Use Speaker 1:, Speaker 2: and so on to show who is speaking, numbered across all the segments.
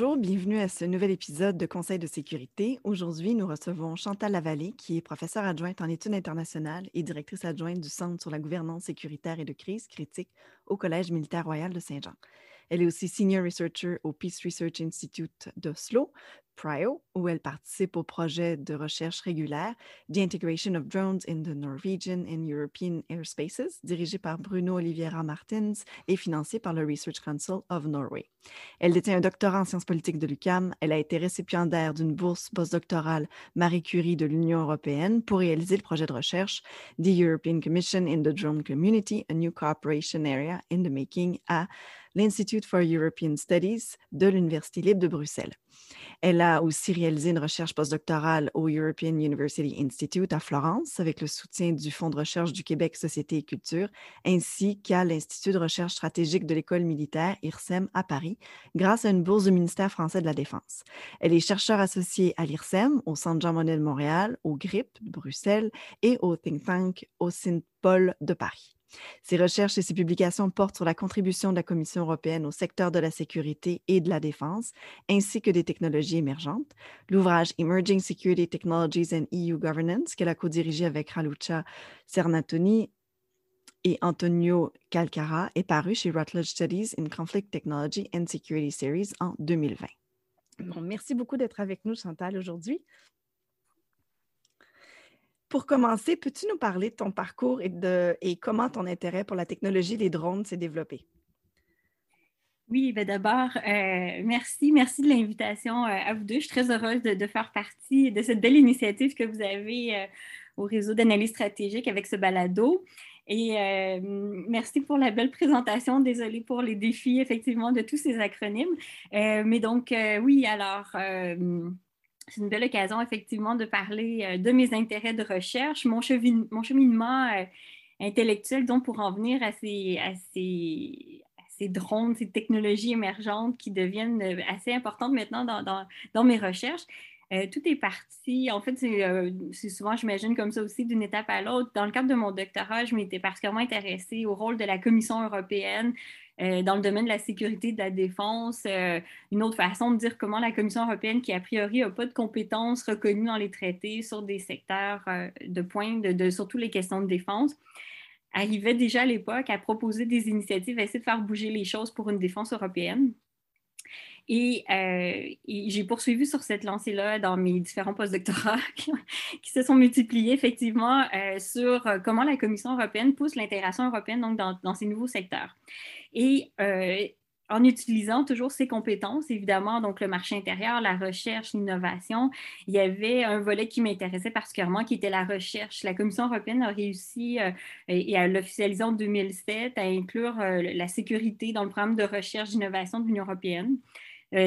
Speaker 1: Bonjour, bienvenue à ce nouvel épisode de Conseil de sécurité. Aujourd'hui, nous recevons Chantal Lavallée, qui est professeure adjointe en études internationales et directrice adjointe du Centre sur la gouvernance sécuritaire et de crise critique au Collège militaire royal de Saint-Jean. Elle est aussi senior researcher au Peace Research Institute d'Oslo, PRIO, où elle participe au projet de recherche régulière The Integration of Drones in the Norwegian and European Airspaces, dirigé par Bruno Oliveira Martins et financé par le Research Council of Norway. Elle détient un doctorat en sciences politiques de l'UQAM. Elle a été récipiendaire d'une bourse postdoctorale Marie Curie de l'Union européenne pour réaliser le projet de recherche The European Commission in the Drone Community, a New Cooperation Area in the Making l'Institute for European Studies de l'Université libre de Bruxelles. Elle a aussi réalisé une recherche postdoctorale au European University Institute à Florence avec le soutien du Fonds de recherche du Québec Société et Culture, ainsi qu'à l'Institut de recherche stratégique de l'École militaire, IRSEM, à Paris, grâce à une bourse du ministère français de la Défense. Elle est chercheure associée à l'IRSEM, au Centre Jean Monnet de Montréal, au GRIP de Bruxelles et au think tank au Saint-Paul de Paris. Ses recherches et ses publications portent sur la contribution de la Commission européenne au secteur de la sécurité et de la défense, ainsi que des technologies émergentes. L'ouvrage Emerging Security Technologies and EU Governance, qu'elle a co-dirigé avec Raluca Cernatoni et Antonio Calcara, est paru chez Rutledge Studies in Conflict Technology and Security Series en 2020. merci beaucoup d'être avec nous, Chantal, aujourd'hui. Pour commencer, peux-tu nous parler de ton parcours et, comment ton intérêt pour la technologie des drones s'est développé?
Speaker 2: Oui, ben d'abord, euh, merci, merci de l'invitation euh, à vous deux. Je suis très heureuse de, faire partie de cette belle initiative que vous avez euh, au réseau d'analyse stratégique avec ce balado. Et merci pour la belle présentation. Désolée pour les défis, effectivement, de tous ces acronymes. mais donc, oui, alors c'est une belle occasion, effectivement, de parler euh, de mes intérêts de recherche, mon, cheminement euh, intellectuel, donc pour en venir à ces, drones, ces technologies émergentes qui deviennent euh, assez importantes maintenant dans, mes recherches. tout est parti, en fait, c'est souvent, j'imagine, comme ça aussi, d'une étape à l'autre. Dans le cadre de mon doctorat, je m'étais particulièrement intéressée au rôle de la Commission européenne euh, dans le domaine de la sécurité de la défense, euh, une autre façon de dire comment la Commission européenne, qui a priori n'a pas de compétences reconnues dans les traités sur des secteurs euh, de pointe, de, surtout les questions de défense, arrivait déjà à l'époque à proposer des initiatives, à essayer de faire bouger les choses pour une défense européenne. Et, j'ai poursuivi sur cette lancée-là dans mes différents postdoctorats qui, se sont multipliés effectivement sur comment la Commission européenne pousse l'intégration européenne donc, dans, ces nouveaux secteurs. Et euh, en utilisant toujours ses compétences, évidemment, donc le marché intérieur, la recherche, l'innovation, il y avait un volet qui m'intéressait particulièrement, qui était la recherche. La Commission européenne a réussi, euh, et à l'officialiser en 2007, à inclure euh, la sécurité dans le programme de recherche d'innovation de l'Union européenne.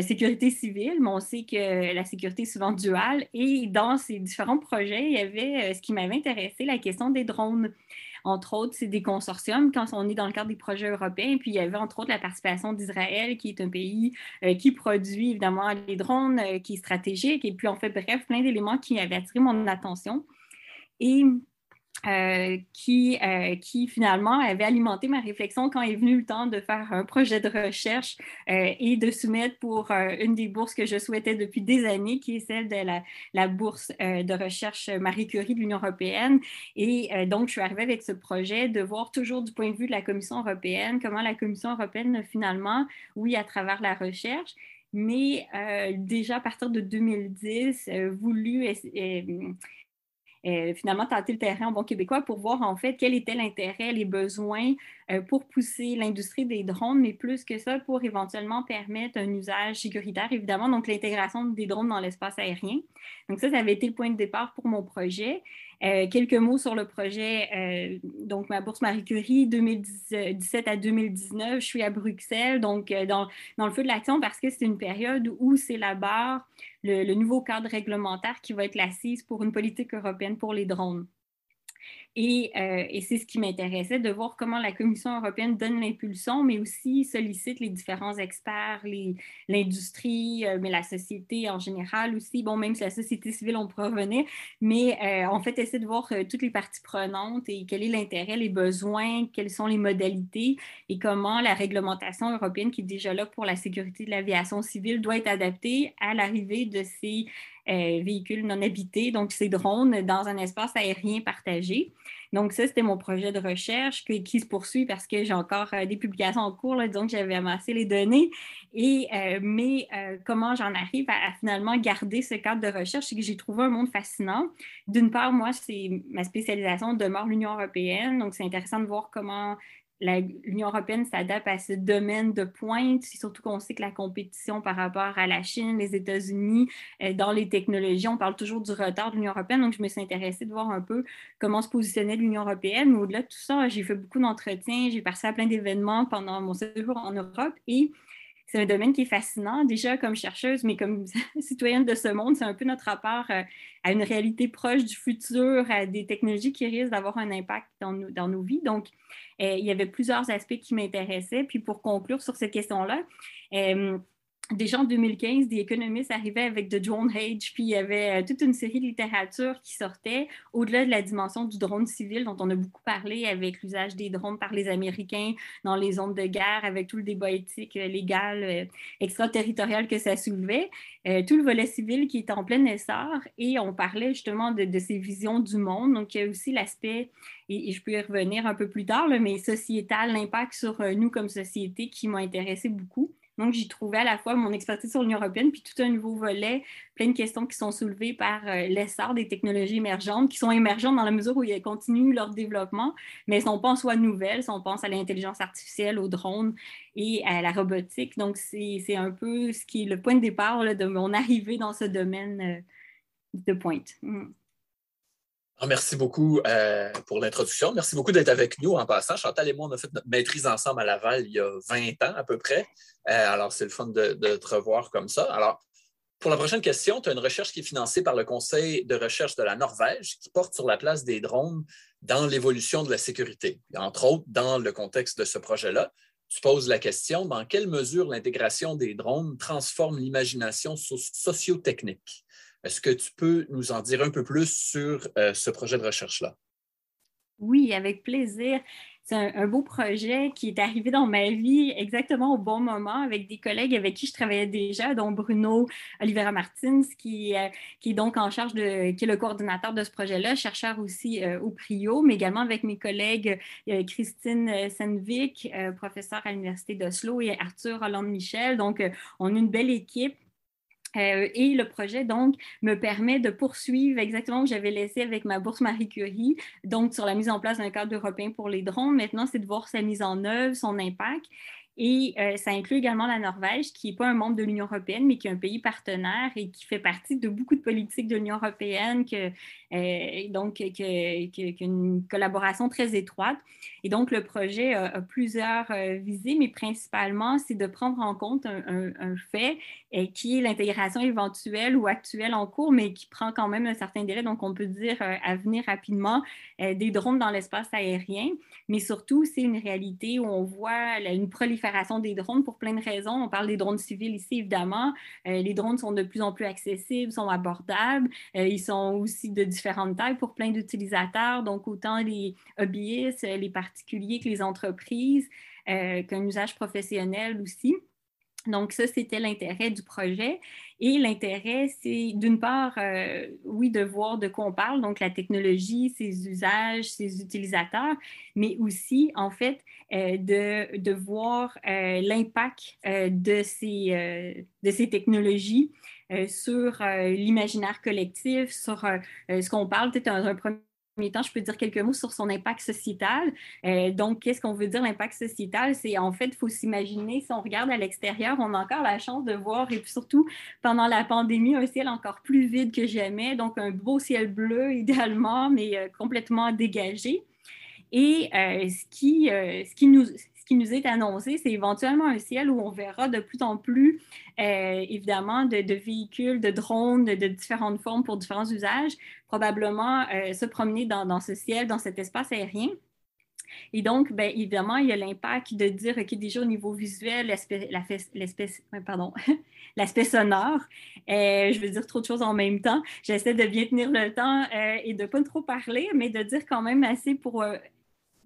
Speaker 2: sécurité civile, mais on sait que la sécurité est souvent duale. Et dans ces différents projets, il y avait ce qui m'avait intéressé, la question des drones. Entre autres, c'est des consortiums quand on est dans le cadre des projets européens. Puis il y avait entre autres la participation d'Israël, qui est un pays euh, qui produit évidemment les drones, euh, qui est stratégique. Et puis on fait bref plein d'éléments qui avaient attiré mon attention. Euh, qui, euh, qui finalement avait alimenté ma réflexion quand est venu le temps de faire un projet de recherche euh, et de soumettre pour une des bourses que je souhaitais depuis des années, qui est celle de la, bourse de recherche Marie Curie de l'Union européenne. Et donc, je suis arrivée avec ce projet de voir toujours du point de vue de la Commission européenne comment la Commission européenne, finalement, oui, à travers la recherche, mais déjà à partir de 2010, voulu euh, finalement tenter le terrain en bon québécois pour voir en fait quel était l'intérêt, les besoins euh, pour pousser l'industrie des drones, mais plus que ça, pour éventuellement permettre un usage sécuritaire, évidemment, donc l'intégration des drones dans l'espace aérien. Donc ça, ça avait été le point de départ pour mon projet. Euh, quelques mots sur le projet. Euh, donc, ma bourse Marie Curie, 2017 à 2019, je suis à Bruxelles, donc dans, dans, le feu de l'action parce que c'est une période où s'élabore le, le nouveau cadre réglementaire qui va être l'assise pour une politique européenne pour les drones. Euh, et, c'est ce qui m'intéressait, de voir comment la Commission européenne donne l'impulsion, mais aussi sollicite les différents experts, l'industrie, euh, mais la société en général aussi. Bon, même si la société civile, pourrait revenir, mais euh, en fait, essaie de voir toutes les parties prenantes et quel est l'intérêt, les besoins, quelles sont les modalités et comment la réglementation européenne qui est déjà là pour la sécurité de l'aviation civile doit être adaptée à l'arrivée de ces euh, véhicules non habités, donc ces drones dans un espace aérien partagé. Donc ça, c'était mon projet de recherche qui, se poursuit parce que j'ai encore euh, des publications en cours, donc j'avais amassé les données. Et, euh, mais comment j'en arrive à, finalement garder ce cadre de recherche, c'est que j'ai trouvé un monde fascinant. D'une part, moi, c'est ma spécialisation demeure l'Union européenne, donc c'est intéressant de voir comment l'Union européenne s'adapte à ce domaine de pointe, surtout qu'on sait que la compétition par rapport à la Chine, les États-Unis, euh, dans les technologies, on parle toujours du retard de l'Union européenne. Donc, je me suis intéressée de voir un peu comment se positionnait l'Union européenne. Mais au-delà de tout ça, j'ai fait beaucoup d'entretiens, j'ai passé à plein d'événements pendant mon séjour en Europe et c'est un domaine qui est fascinant, déjà comme chercheuse, mais comme citoyenne de ce monde, c'est un peu notre rapport euh, à une réalité proche du futur, à des technologies qui risquent d'avoir un impact dans, dans nos vies. Donc, euh, il y avait plusieurs aspects qui m'intéressaient. Puis pour conclure sur cette question-là, euh, déjà en 2015, des économistes arrivaient avec The Drone Age, puis il y avait euh, toute une série de littérature qui sortait au-delà de la dimension du drone civil dont on a beaucoup parlé avec l'usage des drones par les Américains dans les zones de guerre, avec tout le débat éthique, légal, extraterritorial que ça soulevait, tout le volet civil qui est en plein essor, et on parlait justement de, de ces visions du monde. Donc, il y a aussi l'aspect et, je peux y revenir un peu plus tard, mais sociétal, l'impact sur euh, nous comme société qui m'a intéressé beaucoup. Donc, j'y trouvais à la fois mon expertise sur l'Union européenne, puis tout un nouveau volet, plein de questions qui sont soulevées par euh, l'essor des technologies émergentes, qui sont émergentes dans la mesure où elles continuent leur développement, mais elles ne sont pas en soi nouvelles. Si on pense à l'intelligence artificielle, aux drones et à la robotique. Donc, c'est un peu ce qui est le point de départ de mon arrivée dans ce domaine euh, de pointe. Mm.
Speaker 3: Ah, merci beaucoup euh, pour l'introduction. Merci beaucoup d'être avec nous en passant. Chantal et moi, on a fait notre maîtrise ensemble à Laval il y a 20 ans à peu près. Euh, alors, c'est le fun de, te revoir comme ça. Alors, pour la prochaine question, tu as une recherche qui est financée par le Conseil de recherche de la Norvège qui porte sur la place des drones dans l'évolution de la sécurité. entre autres, dans le contexte de ce projet-là, tu poses la question dans quelle mesure l'intégration des drones transforme l'imagination sociotechnique? Est-ce que tu peux nous en dire un peu plus sur euh, ce projet de recherche-là?
Speaker 2: Oui, avec plaisir. C'est un, beau projet qui est arrivé dans ma vie exactement au bon moment avec des collègues avec qui je travaillais déjà, dont Bruno Olivera Martins, qui, euh, qui est donc en charge de, qui est le coordinateur de ce projet-là, chercheur aussi euh, au PRIO, mais également avec mes collègues Christine Senvik, professeure à l'Université d'Oslo, et Arthur Hollande-Michel. Donc, on a une belle équipe euh, et le projet, donc, me permet de poursuivre exactement où j'avais laissé avec ma bourse Marie Curie, donc sur la mise en place d'un cadre européen pour les drones. Maintenant, c'est de voir sa mise en œuvre, son impact. Et euh, ça inclut également la Norvège, qui n'est pas un membre de l'Union européenne, mais qui est un pays partenaire et qui fait partie de beaucoup de politiques de l'Union européenne, que, euh, donc qui a une collaboration très étroite. Et donc, le projet a, plusieurs euh, visées, mais principalement, c'est de prendre en compte un, fait qui est l'intégration éventuelle ou actuelle en cours, mais qui prend quand même un certain délai. Donc, on peut dire à venir rapidement des drones dans l'espace aérien, mais surtout, c'est une réalité où on voit une prolifération des drones pour plein de raisons. On parle des drones civils ici, évidemment. Euh, les drones sont de plus en plus accessibles, sont abordables. Euh, ils sont aussi de différentes tailles pour plein d'utilisateurs, donc autant les hobbyistes, les particuliers que les entreprises, euh, qu'un usage professionnel aussi. Donc, ça, c'était l'intérêt du projet. Et l'intérêt, c'est d'une part, euh, oui, de voir de quoi on parle, donc la technologie, ses usages, ses utilisateurs, mais aussi, en fait, euh, de, de, voir euh, l'impact de, ces, de ces technologies sur l'imaginaire collectif, sur ce qu'on parle, peut-être un, un premier temps, je peux dire quelques mots sur son impact sociétal. Euh, donc, qu'est-ce qu'on veut dire l'impact sociétal? C'est en fait, il faut s'imaginer, si on regarde à l'extérieur, on a encore la chance de voir, et puis surtout pendant la pandémie, un ciel encore plus vide que jamais. Donc, un beau ciel bleu, idéalement, mais euh, complètement dégagé. Et euh, ce, qui, ce qui nous qui nous est annoncé, c'est éventuellement un ciel où on verra de plus en plus, euh, évidemment, de, véhicules, de drones de, différentes formes pour différents usages, probablement euh, se promener dans, ce ciel, dans cet espace aérien. Et donc, bien, évidemment, il y a l'impact de dire, OK, déjà au niveau visuel, l'aspect sonore, euh, je veux dire trop de choses en même temps. J'essaie de bien tenir le temps et de ne pas trop parler, mais de dire quand même assez pour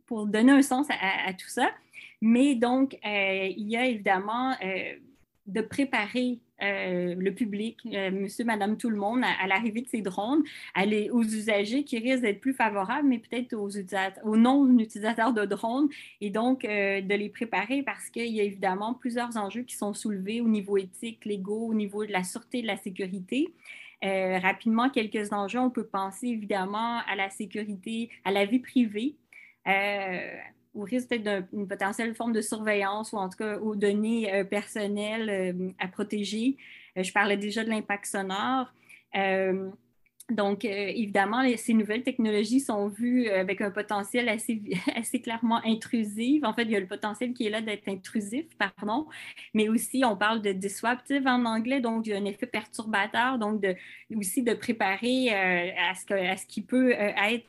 Speaker 2: pour donner un sens à, tout ça. Mais donc, euh, il y a évidemment euh, de préparer euh, le public, monsieur, madame, tout le monde, à, l'arrivée de ces drones, aux usagers qui risquent d'être plus favorables, mais peut-être aux, non-utilisateurs de drones, et donc de les préparer parce qu'il y a évidemment plusieurs enjeux qui sont soulevés au niveau éthique, légaux, au niveau de la sûreté, de la sécurité. rapidement, quelques enjeux, on peut penser évidemment à la sécurité, à la vie privée, ou risque peut-être d'une potentielle forme de surveillance ou en tout cas aux données euh, personnelles euh, à protéger. je parlais déjà de l'impact sonore. donc, évidemment, ces nouvelles technologies sont vues avec un potentiel assez, assez clairement intrusif. En fait, il y a le potentiel qui est là d'être intrusif, pardon, mais aussi on parle de disruptive en anglais, donc il y a un effet perturbateur, donc aussi de préparer à, ce que, à ce qui peut être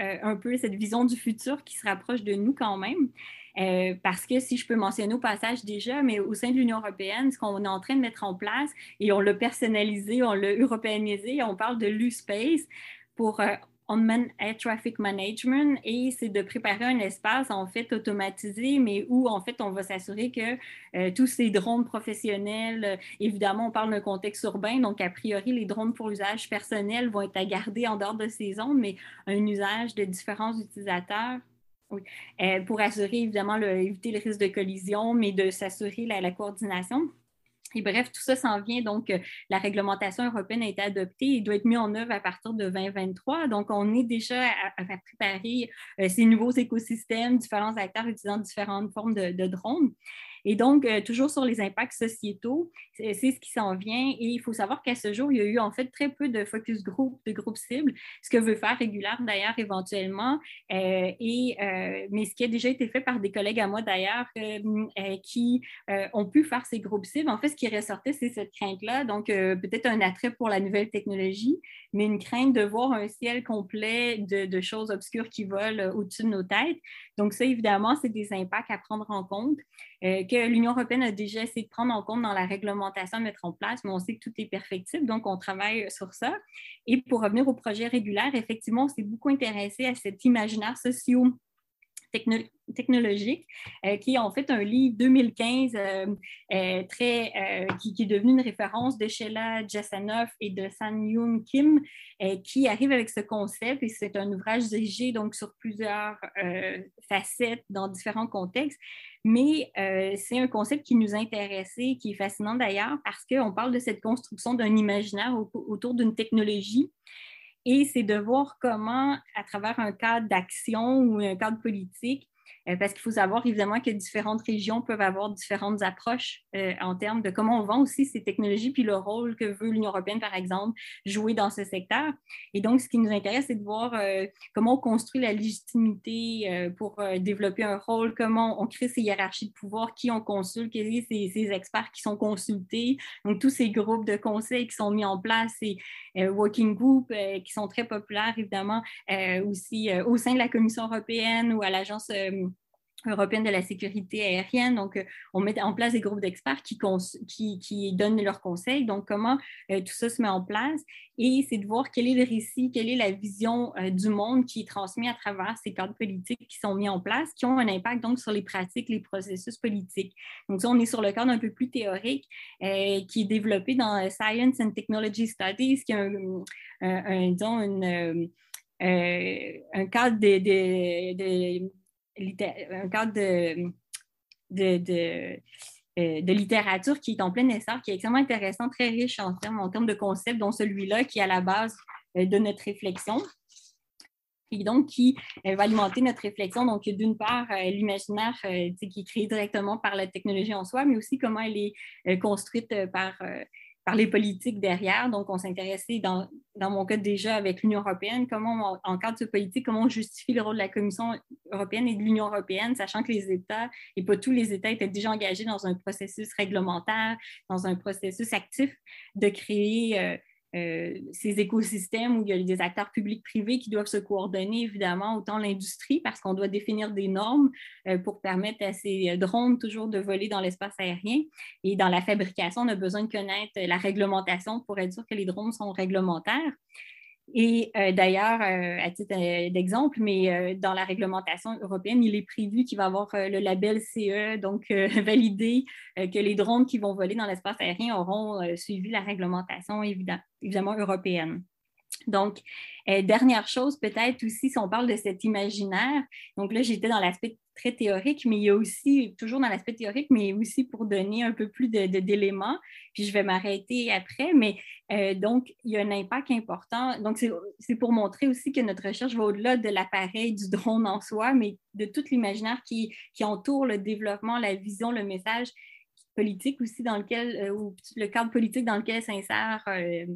Speaker 2: euh, un peu cette vision du futur qui se rapproche de nous quand même. Euh, parce que si je peux mentionner au passage déjà, mais au sein de l'Union européenne, ce qu'on est en train de mettre en place, et on l'a personnalisé, on l'a européanisé, on parle de l'USpace pour euh, on Air Traffic Management et c'est de préparer un espace en fait automatisé, mais où en fait on va s'assurer que euh, tous ces drones professionnels, euh, évidemment on parle d'un contexte urbain, donc a priori les drones pour usage personnel vont être à garder en dehors de ces zones, mais un usage de différents utilisateurs euh, pour assurer évidemment éviter le risque de collision, mais de s'assurer la coordination. Bref, tout ça s'en vient. Donc, euh, la réglementation européenne a été adoptée et doit être mise en œuvre à partir de 2023. Donc, on est déjà à, préparer euh, ces nouveaux écosystèmes, différents acteurs utilisant différentes formes de drones. Et donc, euh, toujours sur les impacts sociétaux, c'est ce qui s'en vient. Et il faut savoir qu'à ce jour, il y a eu en fait très peu de focus group, de groupes cibles, ce que veut faire Régulière d'ailleurs éventuellement. Euh, et, euh, mais ce qui a déjà été fait par des collègues à moi d'ailleurs qui ont pu faire ces groupes cibles. En fait, ce qui ressortait, c'est cette crainte-là. Donc, peut-être un attrait pour la nouvelle technologie, mais une crainte de voir un ciel complet de, choses obscures qui volent au-dessus de nos têtes. Donc, ça, évidemment, c'est des impacts à prendre en compte. l'Union européenne a déjà essayé de prendre en compte dans la réglementation mettre en place, mais on sait que tout est perfectible, donc on travaille sur ça. Et pour revenir au projet régulier, effectivement, on s'est beaucoup intéressé à cet imaginaire socio technologique, euh, qui est en fait un livre 2015 euh, euh, très, qui, est devenu une référence de Sheila Jasanoff et de San Yoon Kim, qui arrive avec ce concept et c'est un ouvrage dirigé donc sur plusieurs facettes dans différents contextes. Mais c'est un concept qui nous intéressait, qui est fascinant d'ailleurs parce qu'on parle de cette construction d'un imaginaire autour d'une technologie et c'est de voir comment, à travers un cadre d'action ou un cadre politique, parce qu'il faut savoir évidemment que différentes régions peuvent avoir différentes approches euh, en termes de comment on vend aussi ces technologies, puis le rôle que veut l'Union européenne, par exemple, jouer dans ce secteur. Et donc, ce qui nous intéresse, c'est de voir euh, comment on construit la légitimité pour développer un rôle, comment on crée ces hiérarchies de pouvoir, qui on consulte, quels sont ces, ces, experts qui sont consultés, donc tous ces groupes de conseils qui sont mis en place, ces working groups qui sont très populaires, évidemment, aussi au sein de la Commission européenne ou à l'Agence européenne de la sécurité aérienne. Donc, euh, on met en place des groupes d'experts qui, donnent leurs conseils. Donc, comment euh, tout ça se met en place? Et c'est de voir quel est le récit, quelle est la vision euh, du monde qui est transmis à travers ces cadres politiques qui sont mis en place, qui ont un impact donc sur les pratiques, les processus politiques. Donc, ça, on est sur le cadre un peu plus théorique qui est développé dans Science and Technology Studies, qui est un cadre de un cadre de, euh, de, littérature qui est en plein essor, qui est extrêmement intéressant, très riche en termes, en termes de concepts, dont celui-là qui est à la base euh, de notre réflexion et donc qui euh, va alimenter notre réflexion. Donc, d'une part, l'imaginaire qui est créé directement par la technologie en soi, mais aussi comment elle est construite par par les politiques derrière. Donc, on s'intéressait, dans, dans, mon cas déjà avec l'Union européenne, comment, en cadre de politique, comment on justifie le rôle de la Commission européenne et de l'Union européenne, sachant que les États, et pas tous les États, étaient déjà engagés dans un processus réglementaire, dans un processus actif de créer euh, euh, ces écosystèmes où il y a des acteurs publics-privés qui doivent se coordonner, évidemment, autant l'industrie, parce qu'on doit définir des normes euh, pour permettre à ces drones toujours de voler dans l'espace aérien. Et dans la fabrication, on a besoin de connaître la réglementation pour être sûr que les drones sont réglementaires. Et euh, d'ailleurs, euh, à titre euh, d'exemple, mais dans la réglementation européenne, il est prévu qu'il va y avoir le label CE, donc validé que les drones qui vont voler dans l'espace aérien auront suivi la réglementation évidemment européenne. Donc, dernière chose, peut-être aussi, si on parle de cet imaginaire, donc là, j'étais dans l'aspect très théorique, mais il y a aussi, toujours dans l'aspect théorique, mais aussi pour donner un peu plus d'éléments, puis je vais m'arrêter après, mais euh, donc, il y a un impact important. Donc, c'est pour montrer aussi que notre recherche va au-delà de l'appareil, du drone en soi, mais de tout l'imaginaire qui, entoure le développement, la vision, le message politique aussi dans lequel, euh, ou le cadre politique dans lequel s'insèrent euh,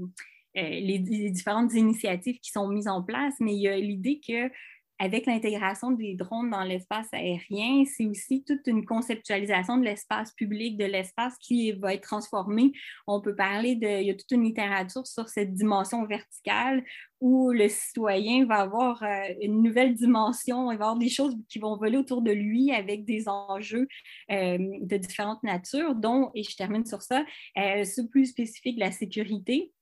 Speaker 2: les, différentes initiatives qui sont mises en place, mais il y a l'idée que avec l'intégration des drones dans l'espace aérien, c'est aussi toute une conceptualisation de l'espace public, de l'espace qui va être transformé. On peut parler de, il y a toute une littérature sur cette dimension verticale où le citoyen va avoir euh, une nouvelle dimension, il va avoir des choses qui vont voler autour de lui avec des enjeux euh, de différentes natures, dont, et je termine sur ça, euh, ce plus spécifique, la sécurité.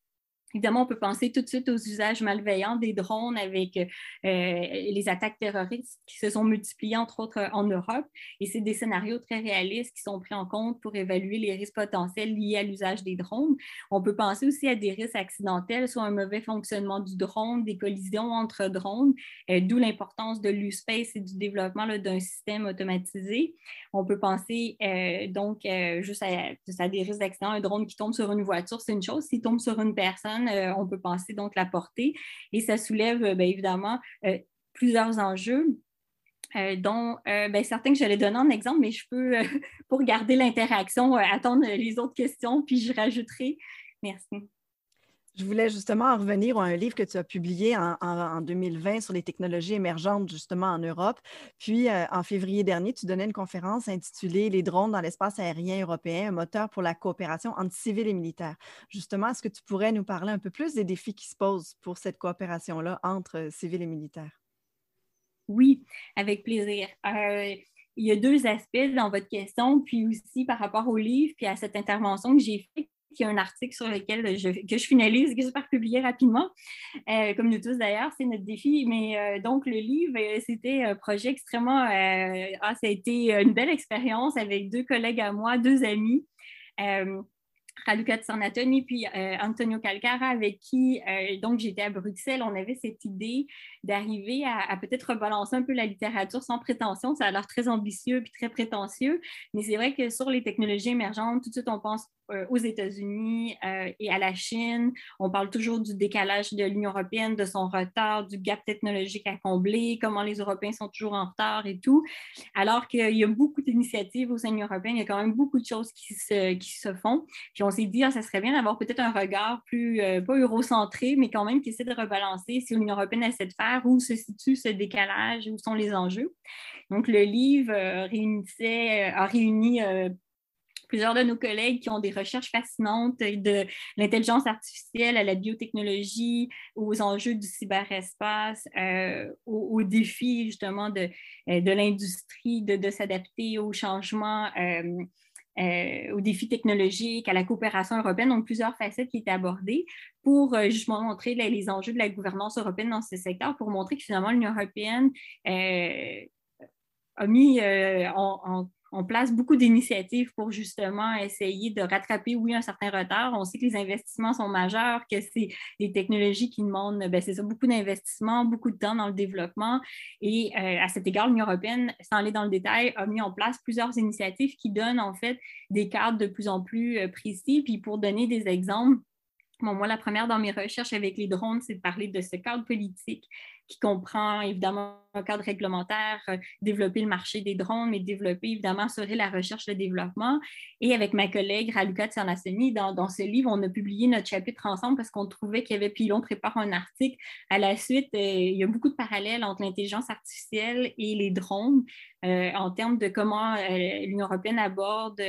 Speaker 2: Évidemment, on peut penser tout de suite aux usages malveillants des drones avec euh, les attaques terroristes qui se sont multipliées, entre autres, en Europe. Et c'est des scénarios très réalistes qui sont pris en compte pour évaluer les risques potentiels liés à l'usage des drones. On peut penser aussi à des risques accidentels, soit un mauvais fonctionnement du drone, des collisions entre drones, euh, d'où l'importance de l'USpace et du développement d'un système automatisé. On peut penser euh, donc juste à, à, des risques d'accident. Un drone qui tombe sur une voiture, c'est une chose. S'il tombe sur une personne, euh, on peut penser donc la portée. Et ça soulève euh, bien évidemment euh, plusieurs enjeux. dont ben, certains que j'allais donner en exemple, mais je peux, pour garder l'interaction, attendre les autres questions, puis je rajouterai. Merci.
Speaker 1: Je voulais justement revenir à un livre que tu as publié en, 2020 sur les technologies émergentes justement en Europe. Puis euh, en février dernier, tu donnais une conférence intitulée Les drones dans l'espace aérien européen, un moteur pour la coopération entre civils et militaires. Justement, est-ce que tu pourrais nous parler un peu plus des défis qui se posent pour cette coopération-là entre civils et militaires?
Speaker 2: Oui, avec plaisir. Euh, il y a deux aspects dans votre question, puis aussi par rapport au livre, puis à cette intervention que j'ai faite il y a un article sur lequel je, que je finalise, que j'espère publier rapidement, euh, comme nous tous d'ailleurs, c'est notre défi. Mais euh, donc, le livre, euh, c'était un projet extrêmement... ah, ça a été une belle expérience avec deux collègues à moi, deux amis. Raluca Tsarnatoni puis Antonio Calcara, avec qui donc j'étais à Bruxelles, on avait cette idée d'arriver à, peut-être rebalancer un peu la littérature sans prétention. Ça a l'air très ambitieux puis très prétentieux, mais c'est vrai que sur les technologies émergentes, tout de suite on pense euh, aux États-Unis euh, et à la Chine. On parle toujours du décalage de l'Union européenne, de son retard, du gap technologique à combler, comment les Européens sont toujours en retard et tout. Alors qu'il y a beaucoup d'initiatives au sein de l'Union européenne, il y a quand même beaucoup de choses qui se, qui se font. S'est dit, ah, ça serait bien d'avoir peut-être un regard plus, euh, pas eurocentré, mais quand même qui essaie de rebalancer si l'Union européenne essaie de faire, où se situe ce décalage, où sont les enjeux. Donc le livre réunissait, a réuni plusieurs de nos collègues qui ont des recherches fascinantes de l'intelligence artificielle à la biotechnologie, aux enjeux du cyberespace, euh, aux, défis justement de, euh, de l'industrie, de, s'adapter aux changements. Euh, aux défis technologiques, à la coopération européenne, donc plusieurs facettes qui étaient abordées pour justement montrer les, enjeux de la gouvernance européenne dans ce secteur, pour montrer que finalement l'Union européenne a mis en, en, on place beaucoup d'initiatives pour justement essayer de rattraper, oui, un certain retard. On sait que les investissements sont majeurs, que c'est des technologies qui demandent, ben, c'est ça, beaucoup d'investissements, beaucoup de temps dans le développement. Et euh, à cet égard, l'Union européenne, sans aller dans le détail, a mis en place plusieurs initiatives qui donnent en fait des cadres de plus en plus euh, précis. Puis pour donner des exemples, moi, la première dans mes recherches avec les drones, c'est de parler de ce cadre politique qui comprend évidemment un cadre réglementaire, euh, développer le marché des drones, mais développer évidemment sur la recherche le développement. Et avec ma collègue Raluca Tsarnasseni, dans, dans ce livre, on a publié notre chapitre ensemble parce qu'on trouvait qu'il y avait, puis on prépare un article. À la suite, euh, il y a beaucoup de parallèles entre l'intelligence artificielle et les drones. Euh, en termes de comment l'Union européenne aborde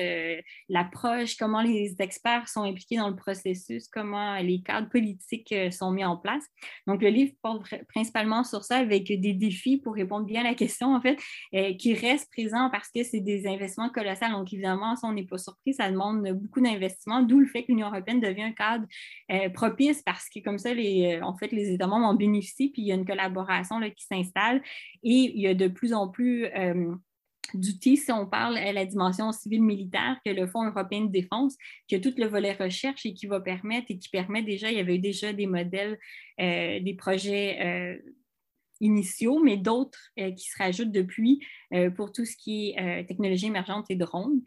Speaker 2: l'approche, comment les experts sont impliqués dans le processus, comment les cadres politiques sont mis en place. Donc, le livre porte principalement sur ça avec des défis pour répondre bien à la question, en fait, euh, qui reste présent parce que c'est des investissements colossaux. Donc, évidemment, si on n'est pas surpris, ça demande beaucoup d'investissements, d'où le fait que l'Union européenne devient un cadre euh, propice parce que comme ça, les, euh, en fait, les États membres en bénéficient, puis il y a une collaboration là, qui s'installe et il y a de plus en plus d'outils, si on parle à la dimension civile-militaire, que le Fonds européen de défense, qui a tout le volet recherche et qui va permettre et qui permet déjà, il y avait déjà des modèles, des projets initiaux, mais d'autres euh, qui se rajoutent depuis euh, pour tout ce qui est euh, technologie émergente et drones.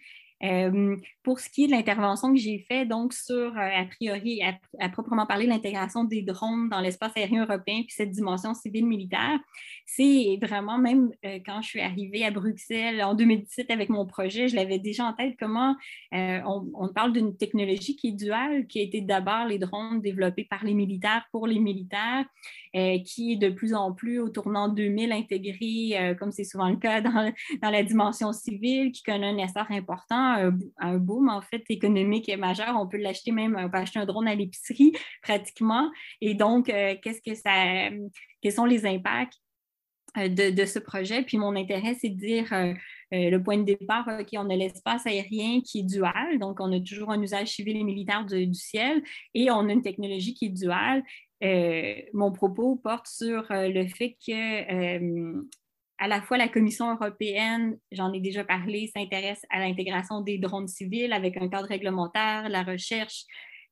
Speaker 2: Pour ce qui est de l'intervention que j'ai faite, donc sur, a priori, à, proprement parler, l'intégration des drones dans l'espace aérien européen, puis cette dimension civile-militaire, c'est vraiment, même quand je suis arrivée à Bruxelles en 2017 avec mon projet, je l'avais déjà en tête, comment on, on, parle d'une technologie qui est duale, qui a été d'abord les drones développés par les militaires pour les militaires, qui est de plus en plus au tournant 2000 intégré, comme c'est souvent le cas dans, la dimension civile, qui connaît un essor important un, boom en fait économique majeur. On peut l'acheter même, on peut acheter un drone à l'épicerie pratiquement. Et donc, euh, qu'est-ce que ça, quels sont les impacts euh, de, ce projet? Puis mon intérêt, c'est de dire euh, le point de départ, OK, on a l'espace aérien qui est dual, donc on a toujours un usage civil et militaire du ciel, et on a une technologie qui est duale. Mon propos porte sur le fait que à la fois la Commission européenne, j'en ai déjà parlé, s'intéresse à l'intégration des drones civils avec un cadre réglementaire, la recherche,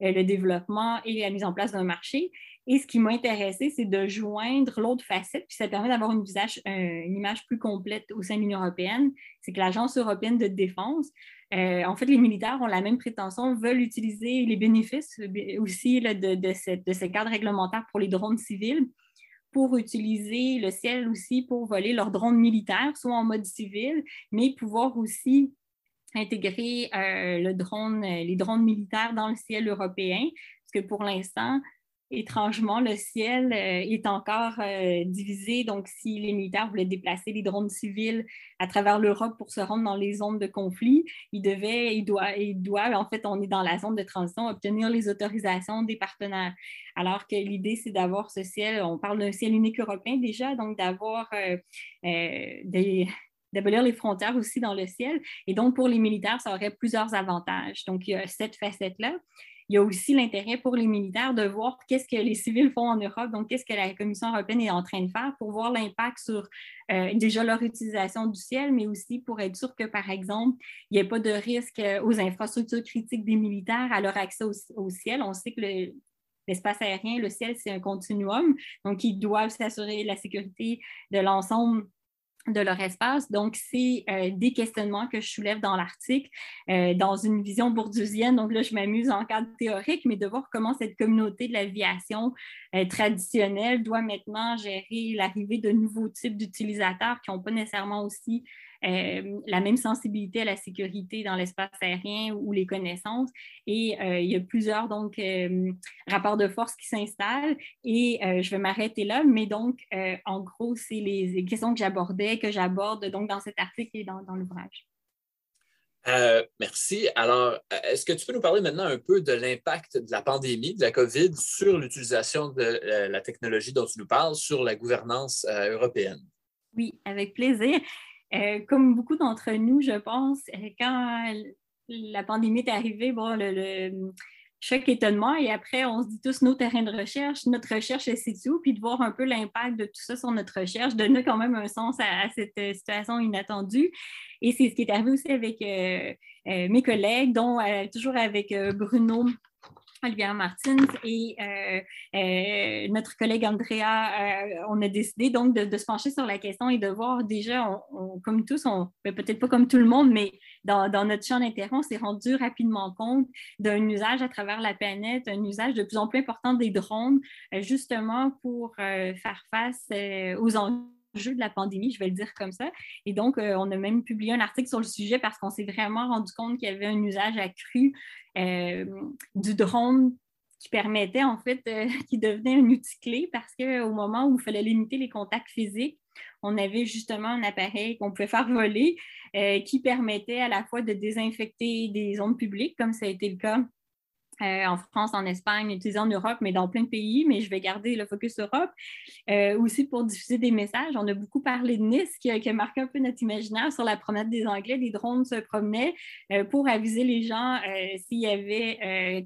Speaker 2: euh, le développement et la mise en place d'un marché. Et ce qui m'a intéressé, c'est de joindre l'autre facette, puis ça permet d'avoir une, euh, une, image plus complète au sein de l'Union européenne, c'est que l'Agence européenne de défense, euh, en fait, les militaires ont la même prétention, veulent utiliser les bénéfices aussi de, de, de ce cadre réglementaire pour les drones civils pour utiliser le ciel aussi pour voler leurs drones militaires, soit en mode civil, mais pouvoir aussi intégrer euh, les drones militaires dans le ciel européen, parce que pour l'instant, étrangement, le ciel euh, est encore euh, divisé. Donc, si les militaires voulaient déplacer les drones civils à travers l'Europe pour se rendre dans les zones de conflit, ils devaient, ils doivent, ils doivent, en fait, on est dans la zone de transition, obtenir les autorisations des partenaires. Alors que l'idée, c'est d'avoir ce ciel, on parle d'un ciel unique européen déjà, donc d'avoir euh, d'abolir les frontières aussi dans le ciel. Et donc, pour les militaires, ça aurait plusieurs avantages. Donc, il y a cette facette-là il y a aussi l'intérêt pour les militaires de voir qu'est-ce que les civils font en Europe, donc qu'est-ce que la Commission européenne est en train de faire pour voir l'impact sur euh, déjà leur utilisation du ciel, mais aussi pour être sûr que, par exemple, il n'y ait pas de risque aux infrastructures critiques des militaires à leur accès au, ciel. On sait que l'espace aérien, le ciel, c'est un continuum, donc ils doivent s'assurer la sécurité de l'ensemble de leur espace. Donc, c'est euh, des questionnements que je soulève dans l'article, euh, dans une vision bourdieusienne. Donc là, je m'amuse en cadre théorique, mais de voir comment cette communauté de l'aviation euh, traditionnelle doit maintenant gérer l'arrivée de nouveaux types d'utilisateurs qui n'ont pas nécessairement aussi euh, la même sensibilité à la sécurité dans l'espace aérien ou les connaissances. Et euh, il y a plusieurs donc euh, rapports de force qui s'installent et je vais m'arrêter là. Mais donc, en gros, c'est les questions que j'abordais, que j'aborde donc dans cet article et dans, l'ouvrage.
Speaker 3: merci. Alors, est-ce que tu peux nous parler maintenant un peu de l'impact de la pandémie, de la COVID, sur l'utilisation de la technologie dont tu nous parles, sur la gouvernance européenne?
Speaker 2: Oui, avec plaisir. Euh, comme beaucoup d'entre nous, je pense, euh, quand la pandémie est arrivée, bon, le, choc étonnement, et après, on se dit tous nos terrains de recherche, notre recherche, c'est tout, puis de voir un peu l'impact de tout ça sur notre recherche, donner quand même un sens à, cette euh, situation inattendue. Et c'est ce qui est arrivé aussi avec mes collègues, dont toujours avec Bruno Olivier Martins et euh, euh, notre collègue Andrea, euh, on a décidé donc de, se pencher sur la question et de voir déjà, comme tous, on, ben, peut-être pas comme tout le monde, mais dans, notre champ d'intérêt, on s'est rendu rapidement compte d'un usage à travers la planète, un usage de plus en plus important des drones, justement pour faire face aux enjeux de la pandémie, je vais le dire comme ça. Et donc, on a même publié un article sur le sujet parce qu'on s'est vraiment rendu compte qu'il y avait un usage accru euh, du drone qui permettait en fait, euh, qui devenait un outil clé parce qu'au moment où il fallait limiter les contacts physiques, on avait justement un appareil qu'on pouvait faire voler euh, qui permettait à la fois de désinfecter des zones publiques, comme ça a été le cas euh, en France, en Espagne, utilisé en Europe, mais dans plein de pays, mais je vais garder le focus Europe. Euh, aussi pour diffuser des messages. On a beaucoup parlé de Nice, qui a, marqué un peu notre imaginaire sur la promenade des Anglais. Des drones se promenaient euh, pour aviser les gens s'il y avait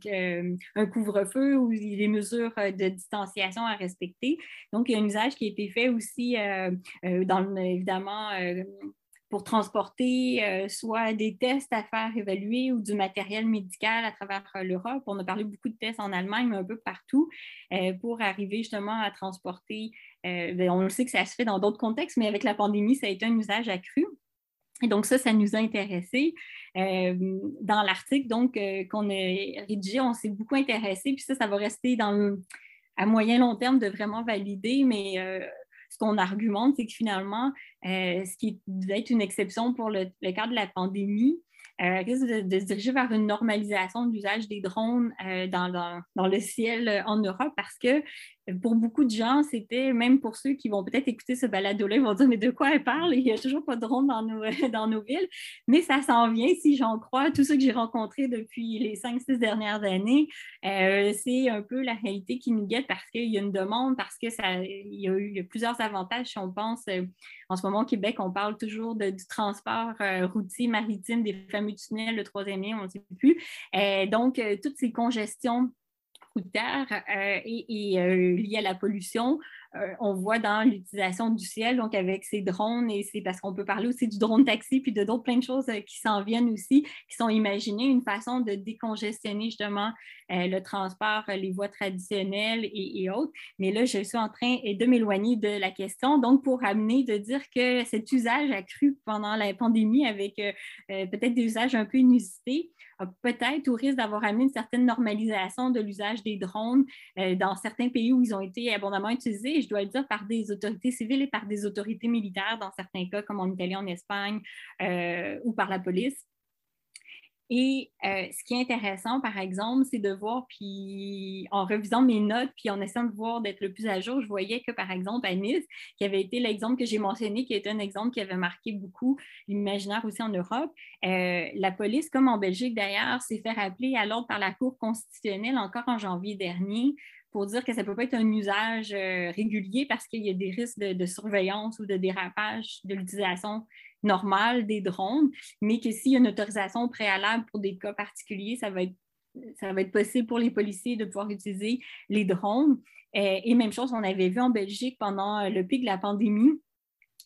Speaker 2: un couvre-feu ou des mesures de distanciation à respecter. Donc, il y a un usage qui a été fait aussi dans, évidemment, pour transporter euh, soit des tests à faire évaluer ou du matériel médical à travers euh, l'Europe. On a parlé beaucoup de tests en Allemagne, mais un peu partout, euh, pour arriver justement à transporter. Ben, on le sait que ça se fait dans d'autres contextes, mais avec la pandémie, ça a été un usage accru. Et donc, ça, ça nous a intéressés. dans l'article donc qu'on a rédigé, on s'est beaucoup intéressé, puis ça, ça va rester dans à moyen long terme de vraiment valider, mais ce qu'on argumente, c'est que finalement, euh, ce qui devait être une exception pour le, cas de la pandémie, euh, de, se diriger vers une normalisation de l'usage des drones euh, dans, dans, le ciel en Europe parce que pour beaucoup de gens, c'était, même pour ceux qui vont peut-être écouter ce balado-là, ils vont dire, mais de quoi elle parle? Il n'y a toujours pas de drone dans nos, dans nos villes. Mais ça s'en vient, si j'en crois, tous ceux que j'ai rencontrés depuis les cinq, six dernières années, euh, c'est un peu la réalité qui nous guette parce qu'il y a une demande, parce que ça, il y a eu plusieurs avantages, si on pense, euh, en ce moment au Québec, on parle toujours du transport euh, routier maritime, des fameux tunnels, le troisième lien, on ne sait plus. donc, toutes ces congestions terre euh, et, euh, lié à la pollution, euh, on voit dans l'utilisation du ciel, donc avec ces drones, et c'est parce qu'on peut parler aussi du drone taxi, puis de d'autres plein de choses qui s'en viennent aussi, qui sont imaginées, une façon de décongestionner justement le transport, les voies traditionnelles et, autres. Mais là, je suis en train de m'éloigner de la question, donc pour amener de dire que cet usage a cru pendant la pandémie avec peut-être des usages un peu inusités, peut-être au risque d'avoir amené une certaine normalisation de l'usage des drones euh, dans certains pays où ils ont été abondamment utilisés, je dois le dire, par des autorités civiles et par des autorités militaires, dans certains cas, comme en Italie, en Espagne, euh, ou par la police. Et euh, ce qui est intéressant, par exemple, c'est de voir, puis en revisant mes notes, puis en essayant de voir d'être le plus à jour, je voyais que, par exemple, à Nice, qui avait été l'exemple que j'ai mentionné, qui était un exemple qui avait marqué beaucoup l'imaginaire aussi en Europe, euh, la police, comme en Belgique d'ailleurs, s'est fait rappeler à l'ordre par la Cour constitutionnelle encore en janvier dernier pour dire que ça ne peut pas être un usage euh, régulier parce qu'il y a des risques de, surveillance ou de dérapage de l'utilisation normale des drones, mais que s'il y a une autorisation préalable pour des cas particuliers, ça va être ça va être possible pour les policiers de pouvoir utiliser les drones. Euh, et même chose, on avait vu en Belgique pendant le pic de la pandémie,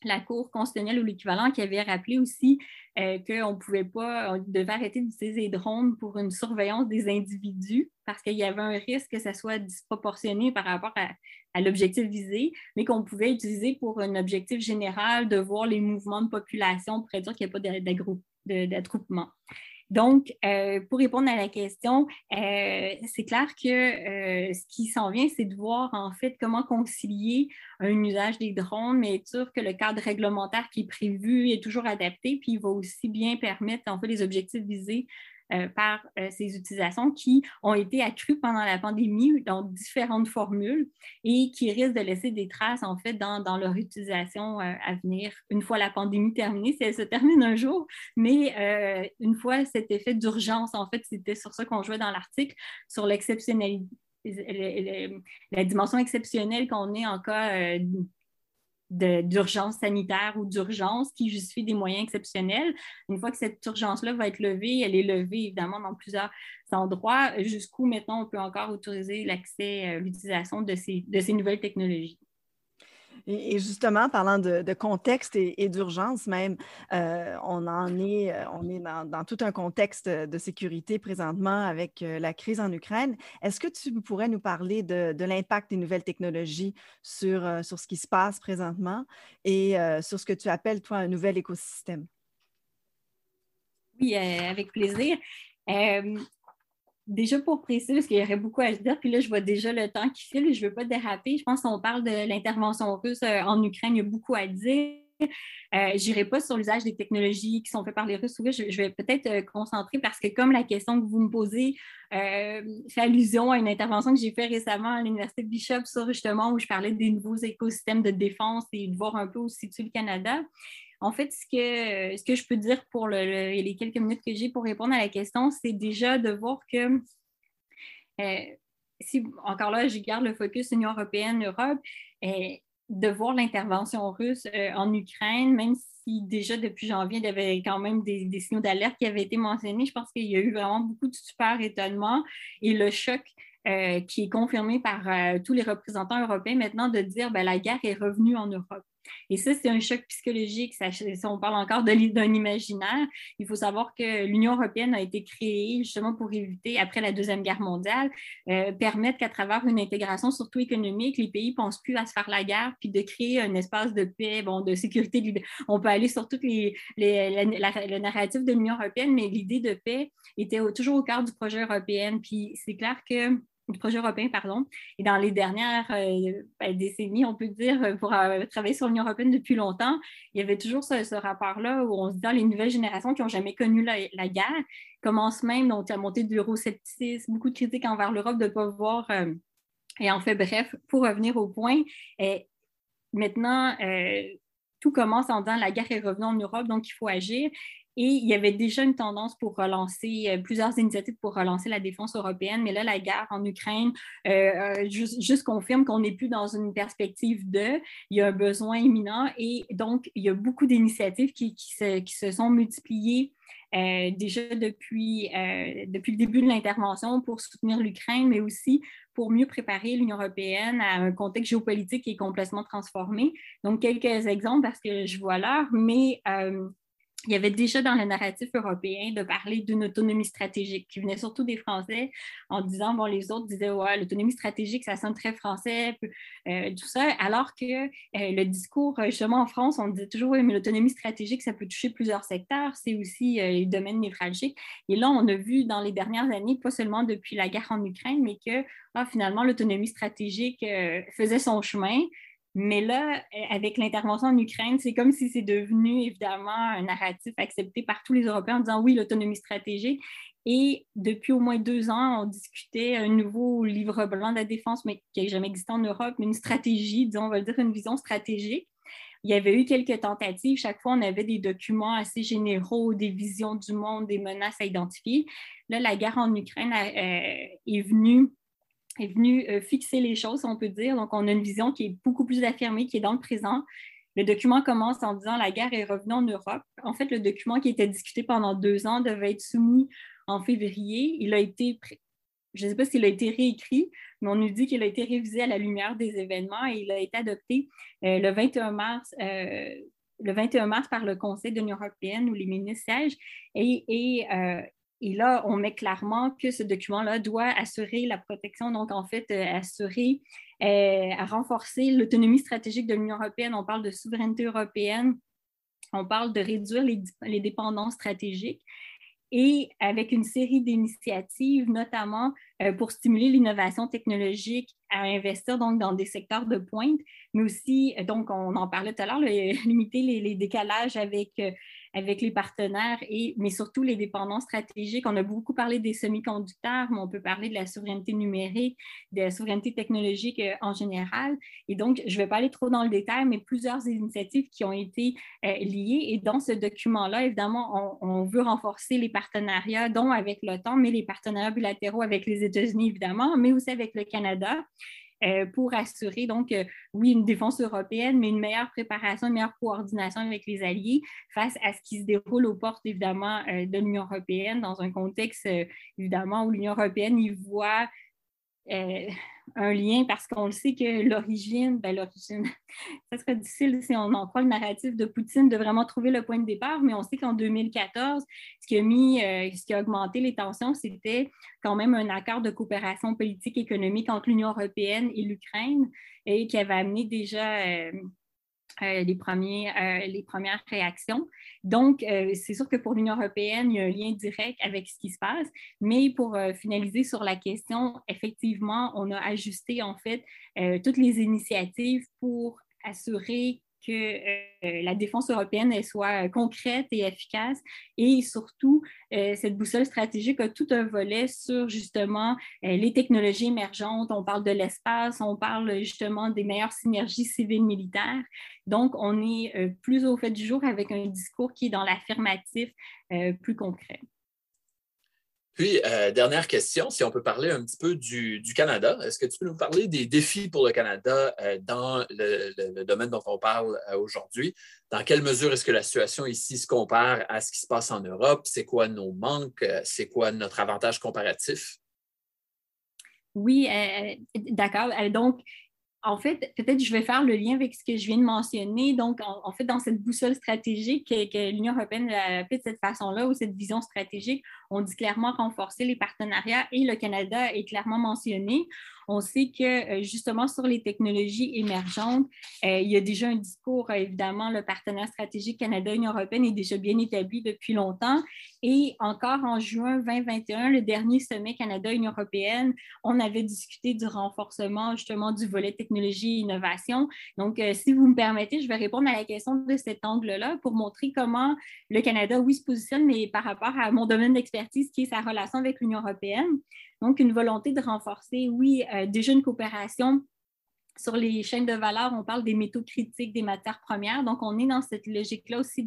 Speaker 2: la Cour constitutionnelle ou l'équivalent qui avait rappelé aussi euh, qu'on pouvait pas, on devait arrêter d'utiliser les drones pour une surveillance des individus parce qu'il y avait un risque que ça soit disproportionné par rapport à, l'objectif visé, mais qu'on pouvait utiliser pour un objectif général de voir les mouvements de population pour dire qu'il n'y a pas d'attroupement. Donc, euh, pour répondre à la question, euh, c'est clair que euh, ce qui s'en vient, c'est de voir en fait comment concilier un usage des drones, mais être sûr que le cadre réglementaire qui est prévu est toujours adapté, puis il va aussi bien permettre en fait les objectifs visés par euh, ces utilisations qui ont été accrues pendant la pandémie dans différentes formules et qui risquent de laisser des traces en fait dans, dans leur utilisation euh, à venir. Une fois la pandémie terminée, si elle se termine un jour, mais une fois cet effet d'urgence, en fait, c'était sur ça qu'on jouait dans l'article, sur l'exceptionnalité la dimension exceptionnelle qu'on est en cas d'urgence sanitaire ou d'urgence qui justifie des moyens exceptionnels. Une fois que cette urgence-là va être levée, elle est levée évidemment dans plusieurs endroits, jusqu'où maintenant on peut encore autoriser l'accès, euh, l'utilisation de ces nouvelles technologies.
Speaker 1: Et, justement, parlant de, contexte et, d'urgence même, euh, on en est, euh, dans, tout un contexte de sécurité présentement avec euh, la crise en Ukraine. Est-ce que tu pourrais nous parler de, l'impact des nouvelles technologies sur, sur ce qui se passe présentement et sur ce que tu appelles, toi, un nouvel écosystème?
Speaker 2: Oui, avec plaisir déjà pour préciser, parce qu'il y aurait beaucoup à dire, puis là, je vois déjà le temps qui file, je ne veux pas déraper. Je pense qu'on parle de l'intervention russe euh, en Ukraine, il y a beaucoup à dire. Euh, je n'irai pas sur l'usage des technologies qui sont faites par les Russes. Je, je vais peut-être euh, concentrer parce que comme la question que vous me posez fait allusion à une intervention que j'ai faite récemment à l'Université de Bishop sur justement où je parlais des nouveaux écosystèmes de défense et de voir un peu où se situe le Canada. En fait, ce que, je peux dire pour les quelques minutes que j'ai pour répondre à la question, c'est déjà de voir que, euh, si encore là, je garde le focus Union européenne-Europe, euh, de voir l'intervention russe euh, en Ukraine, même si déjà depuis janvier, il y avait quand même des, signaux d'alerte qui avaient été mentionnés, je pense qu'il y a eu vraiment beaucoup de super étonnement et le choc qui est confirmé par tous les représentants européens maintenant de dire ben, la guerre est revenue en Europe. Et ça, c'est un choc psychologique. Ça, si on parle encore d'un imaginaire, il faut savoir que l'Union européenne a été créée justement pour éviter, après la Deuxième Guerre mondiale, euh, permettre qu'à travers une intégration surtout économique, les pays ne pensent plus à se faire la guerre, puis de créer un espace de paix, bon, de sécurité. On peut aller sur toutes les, le narratif de l'Union européenne, mais l'idée de paix était toujours au cœur du projet européen. Puis c'est clair que du projet européen, pardon. Et dans les dernières euh, ben, décennies, on peut dire, euh, pour euh, travailler sur l'Union européenne depuis longtemps, il y avait toujours ce, rapport-là où on se dit, dans les nouvelles générations qui n'ont jamais connu la, guerre, commencent même donc, à monter du euroscepticisme, beaucoup de critiques envers l'Europe de ne pas voir. et en fait, bref, pour revenir au point, maintenant, tout commence en disant la guerre est revenue en Europe, donc il faut agir. Et il y avait déjà une tendance pour relancer, euh, plusieurs initiatives pour relancer la défense européenne, mais là, la guerre en Ukraine euh, euh, juste, confirme qu'on n'est plus dans une perspective de, il y a un besoin imminent et donc il y a beaucoup d'initiatives qui, se, sont multipliées déjà depuis, le début de l'intervention pour soutenir l'Ukraine, mais aussi pour mieux préparer l'Union européenne à un contexte géopolitique qui est complètement transformé. Donc, quelques exemples parce que je vois l'heure, mais il y avait déjà dans le narratif européen de parler d'une autonomie stratégique qui venait surtout des Français en disant, bon, les autres disaient, ouais, l'autonomie stratégique, ça sonne très français, euh, tout ça, alors que euh, le discours, justement, en France, on disait toujours, oui, mais l'autonomie stratégique, ça peut toucher plusieurs secteurs, c'est aussi euh, les domaines névralgiques. Et là, on a vu dans les dernières années, pas seulement depuis la guerre en Ukraine, mais que ah, finalement, l'autonomie stratégique faisait son chemin, mais là, euh, avec l'intervention en Ukraine, c'est comme si c'est devenu évidemment un narratif accepté par tous les Européens en disant oui, l'autonomie stratégique. Et depuis au moins deux ans, on discutait un nouveau livre blanc de la défense, mais qui n'a jamais existé en Europe, une stratégie, disons, on va dire une vision stratégique. Il y avait eu quelques tentatives. Chaque fois, on avait des documents assez généraux, des visions du monde, des menaces à identifier. Là, la guerre en Ukraine euh, est venue est venu euh, fixer les choses, on peut dire. Donc, on a une vision qui est beaucoup plus affirmée, qui est dans le présent. Le document commence en disant la guerre est revenue en Europe. En fait, le document qui était discuté pendant deux ans devait être soumis en février. Il a été, je ne sais pas s'il a été réécrit, mais on nous dit qu'il a été révisé à la lumière des événements et il a été adopté euh, le 21 mars. Euh, le 21 mars par le Conseil de l'Union européenne où les ministres siègent et, et et là, on met clairement que ce document-là doit assurer la protection, donc en fait, euh, assurer, euh, renforcer l'autonomie stratégique de l'Union européenne. On parle de souveraineté européenne, on parle de réduire les, dépendances stratégiques et avec une série d'initiatives, notamment euh, pour stimuler l'innovation technologique à investir donc dans des secteurs de pointe, mais aussi, donc on en parlait tout à l'heure, limiter les, décalages avec avec les partenaires, et, mais surtout les dépendances stratégiques. On a beaucoup parlé des semi-conducteurs, mais on peut parler de la souveraineté numérique, de la souveraineté technologique euh, en général. Et donc, je ne vais pas aller trop dans le détail, mais plusieurs initiatives qui ont été euh, liées. Et dans ce document-là, évidemment, on, on, veut renforcer les partenariats, dont avec l'OTAN, mais les partenariats bilatéraux avec les États-Unis, évidemment, mais aussi avec le Canada. Euh, pour assurer, donc, euh, oui, une défense européenne, mais une meilleure préparation, une meilleure coordination avec les alliés face à ce qui se déroule aux portes, évidemment, euh, de l'Union européenne, dans un contexte, évidemment, où l'Union européenne y voit un lien parce qu'on le sait que l'origine, ben l'origine, ça serait difficile si on en croit le narratif de Poutine de vraiment trouver le point de départ, mais on sait qu'en 2014, ce qui a mis, euh, ce qui a augmenté les tensions, c'était quand même un accord de coopération politique et économique entre l'Union européenne et l'Ukraine et qui avait amené déjà euh, euh, euh, les premières réactions. Donc, euh, c'est sûr que pour l'Union européenne, il y a un lien direct avec ce qui se passe, mais pour finaliser sur la question, effectivement, on a ajusté en fait toutes les initiatives pour assurer que euh, la défense européenne soit concrète et efficace. Et surtout, euh, cette boussole stratégique a tout un volet sur justement euh, les technologies émergentes. On parle de l'espace, on parle justement des meilleures synergies civiles militaires. Donc, on est plus au fait du jour avec un discours qui est dans l'affirmatif plus concret.
Speaker 3: Puis, euh, dernière question, si on peut parler un petit peu du, Canada. Est-ce que tu peux nous parler des défis pour le Canada euh, dans le, domaine dont on parle euh, aujourd'hui? Dans quelle mesure est-ce que la situation ici se compare à ce qui se passe en Europe? C'est quoi nos manques? C'est quoi notre avantage comparatif?
Speaker 2: Oui, d'accord. Donc, en fait, peut-être je vais faire le lien avec ce que je viens de mentionner. Donc, en, fait, dans cette boussole stratégique que, l'Union européenne a fait de cette façon-là, ou cette vision stratégique, on dit clairement renforcer les partenariats et le Canada est clairement mentionné. On sait que euh, justement sur les technologies émergentes, euh, il y a déjà un discours, euh, évidemment, le partenaire stratégique Canada-Union européenne est déjà bien établi depuis longtemps. Et encore en juin 2021, le dernier sommet Canada-Union européenne, on avait discuté du renforcement justement du volet technologie et innovation. Donc, si vous me permettez, je vais répondre à la question de cet angle-là pour montrer comment le Canada, oui, se positionne, mais par rapport à mon domaine d'expertise qui est sa relation avec l'Union européenne. Donc, une volonté de renforcer, oui, euh, déjà une coopération sur les chaînes de valeur, on parle des métaux critiques, des matières premières. Donc, on est dans cette logique-là aussi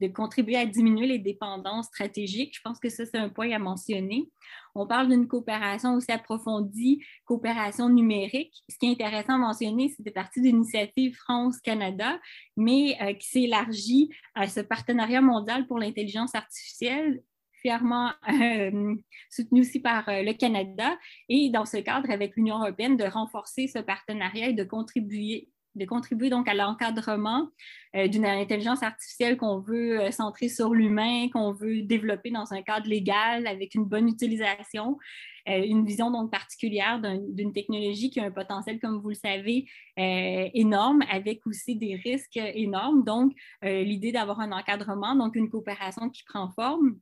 Speaker 2: de contribuer à diminuer les dépendances stratégiques. Je pense que ça, c'est un point à mentionner. On parle d'une coopération aussi approfondie, coopération numérique. Ce qui est intéressant à mentionner, c'est de l'initiative France-Canada, mais euh, qui s'élargit à ce partenariat mondial pour l'intelligence artificielle fièrement euh, soutenu aussi par euh, le Canada et dans ce cadre avec l'Union européenne de renforcer ce partenariat et de contribuer de contribuer donc à l'encadrement euh, d'une intelligence artificielle qu'on veut centrer sur l'humain, qu'on veut développer dans un cadre légal avec une bonne utilisation, une vision donc particulière d'une technologie qui a un potentiel, comme vous le savez, énorme, avec aussi des risques énormes. Donc, l'idée d'avoir un encadrement, donc une coopération qui prend forme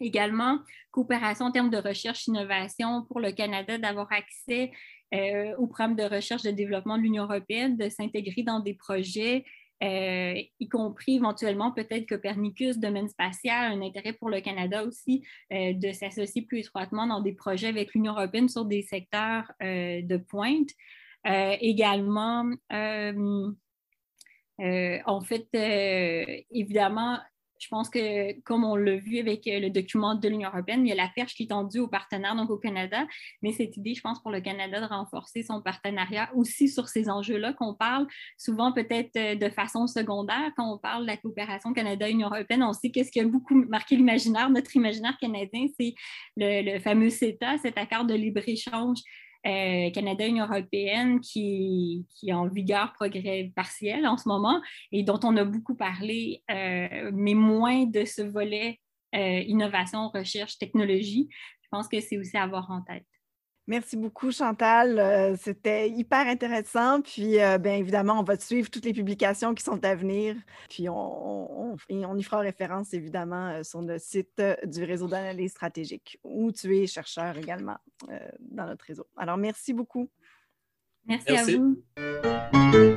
Speaker 2: Également, coopération en termes de recherche-innovation pour le Canada, d'avoir accès euh, au programme de recherche de développement de l'Union européenne, de s'intégrer dans des projets, euh, y compris éventuellement peut-être Copernicus, domaine spatial, un intérêt pour le Canada aussi euh, de s'associer plus étroitement dans des projets avec l'Union européenne sur des secteurs de pointe. également, en fait, évidemment, je pense que, comme on l'a vu avec euh, le document de l'Union européenne, il y a la perche qui est tendue aux partenaires, donc au Canada, mais cette idée, je pense, pour le Canada de renforcer son partenariat aussi sur ces enjeux-là qu'on parle souvent peut-être euh, de façon secondaire. Quand on parle de la coopération Canada-Union européenne, on sait que ce qui a beaucoup marqué l'imaginaire, notre imaginaire canadien, c'est le, le fameux CETA, cet accord de libre-échange euh, Canada-Union européenne qui, qui, est en vigueur progrès partiel en ce moment et dont on a beaucoup parlé, euh, mais moins de ce volet euh, innovation, recherche, technologie. Je pense que c'est aussi à avoir en tête.
Speaker 1: Merci beaucoup, Chantal. Euh, c'était hyper intéressant. Puis, euh, bien évidemment, on va suivre toutes les publications qui sont à venir. Puis, on, y fera référence, évidemment, euh, sur le site du réseau d'analyse stratégique, où tu es chercheur également dans notre réseau. Alors, merci beaucoup.
Speaker 2: merci. à vous.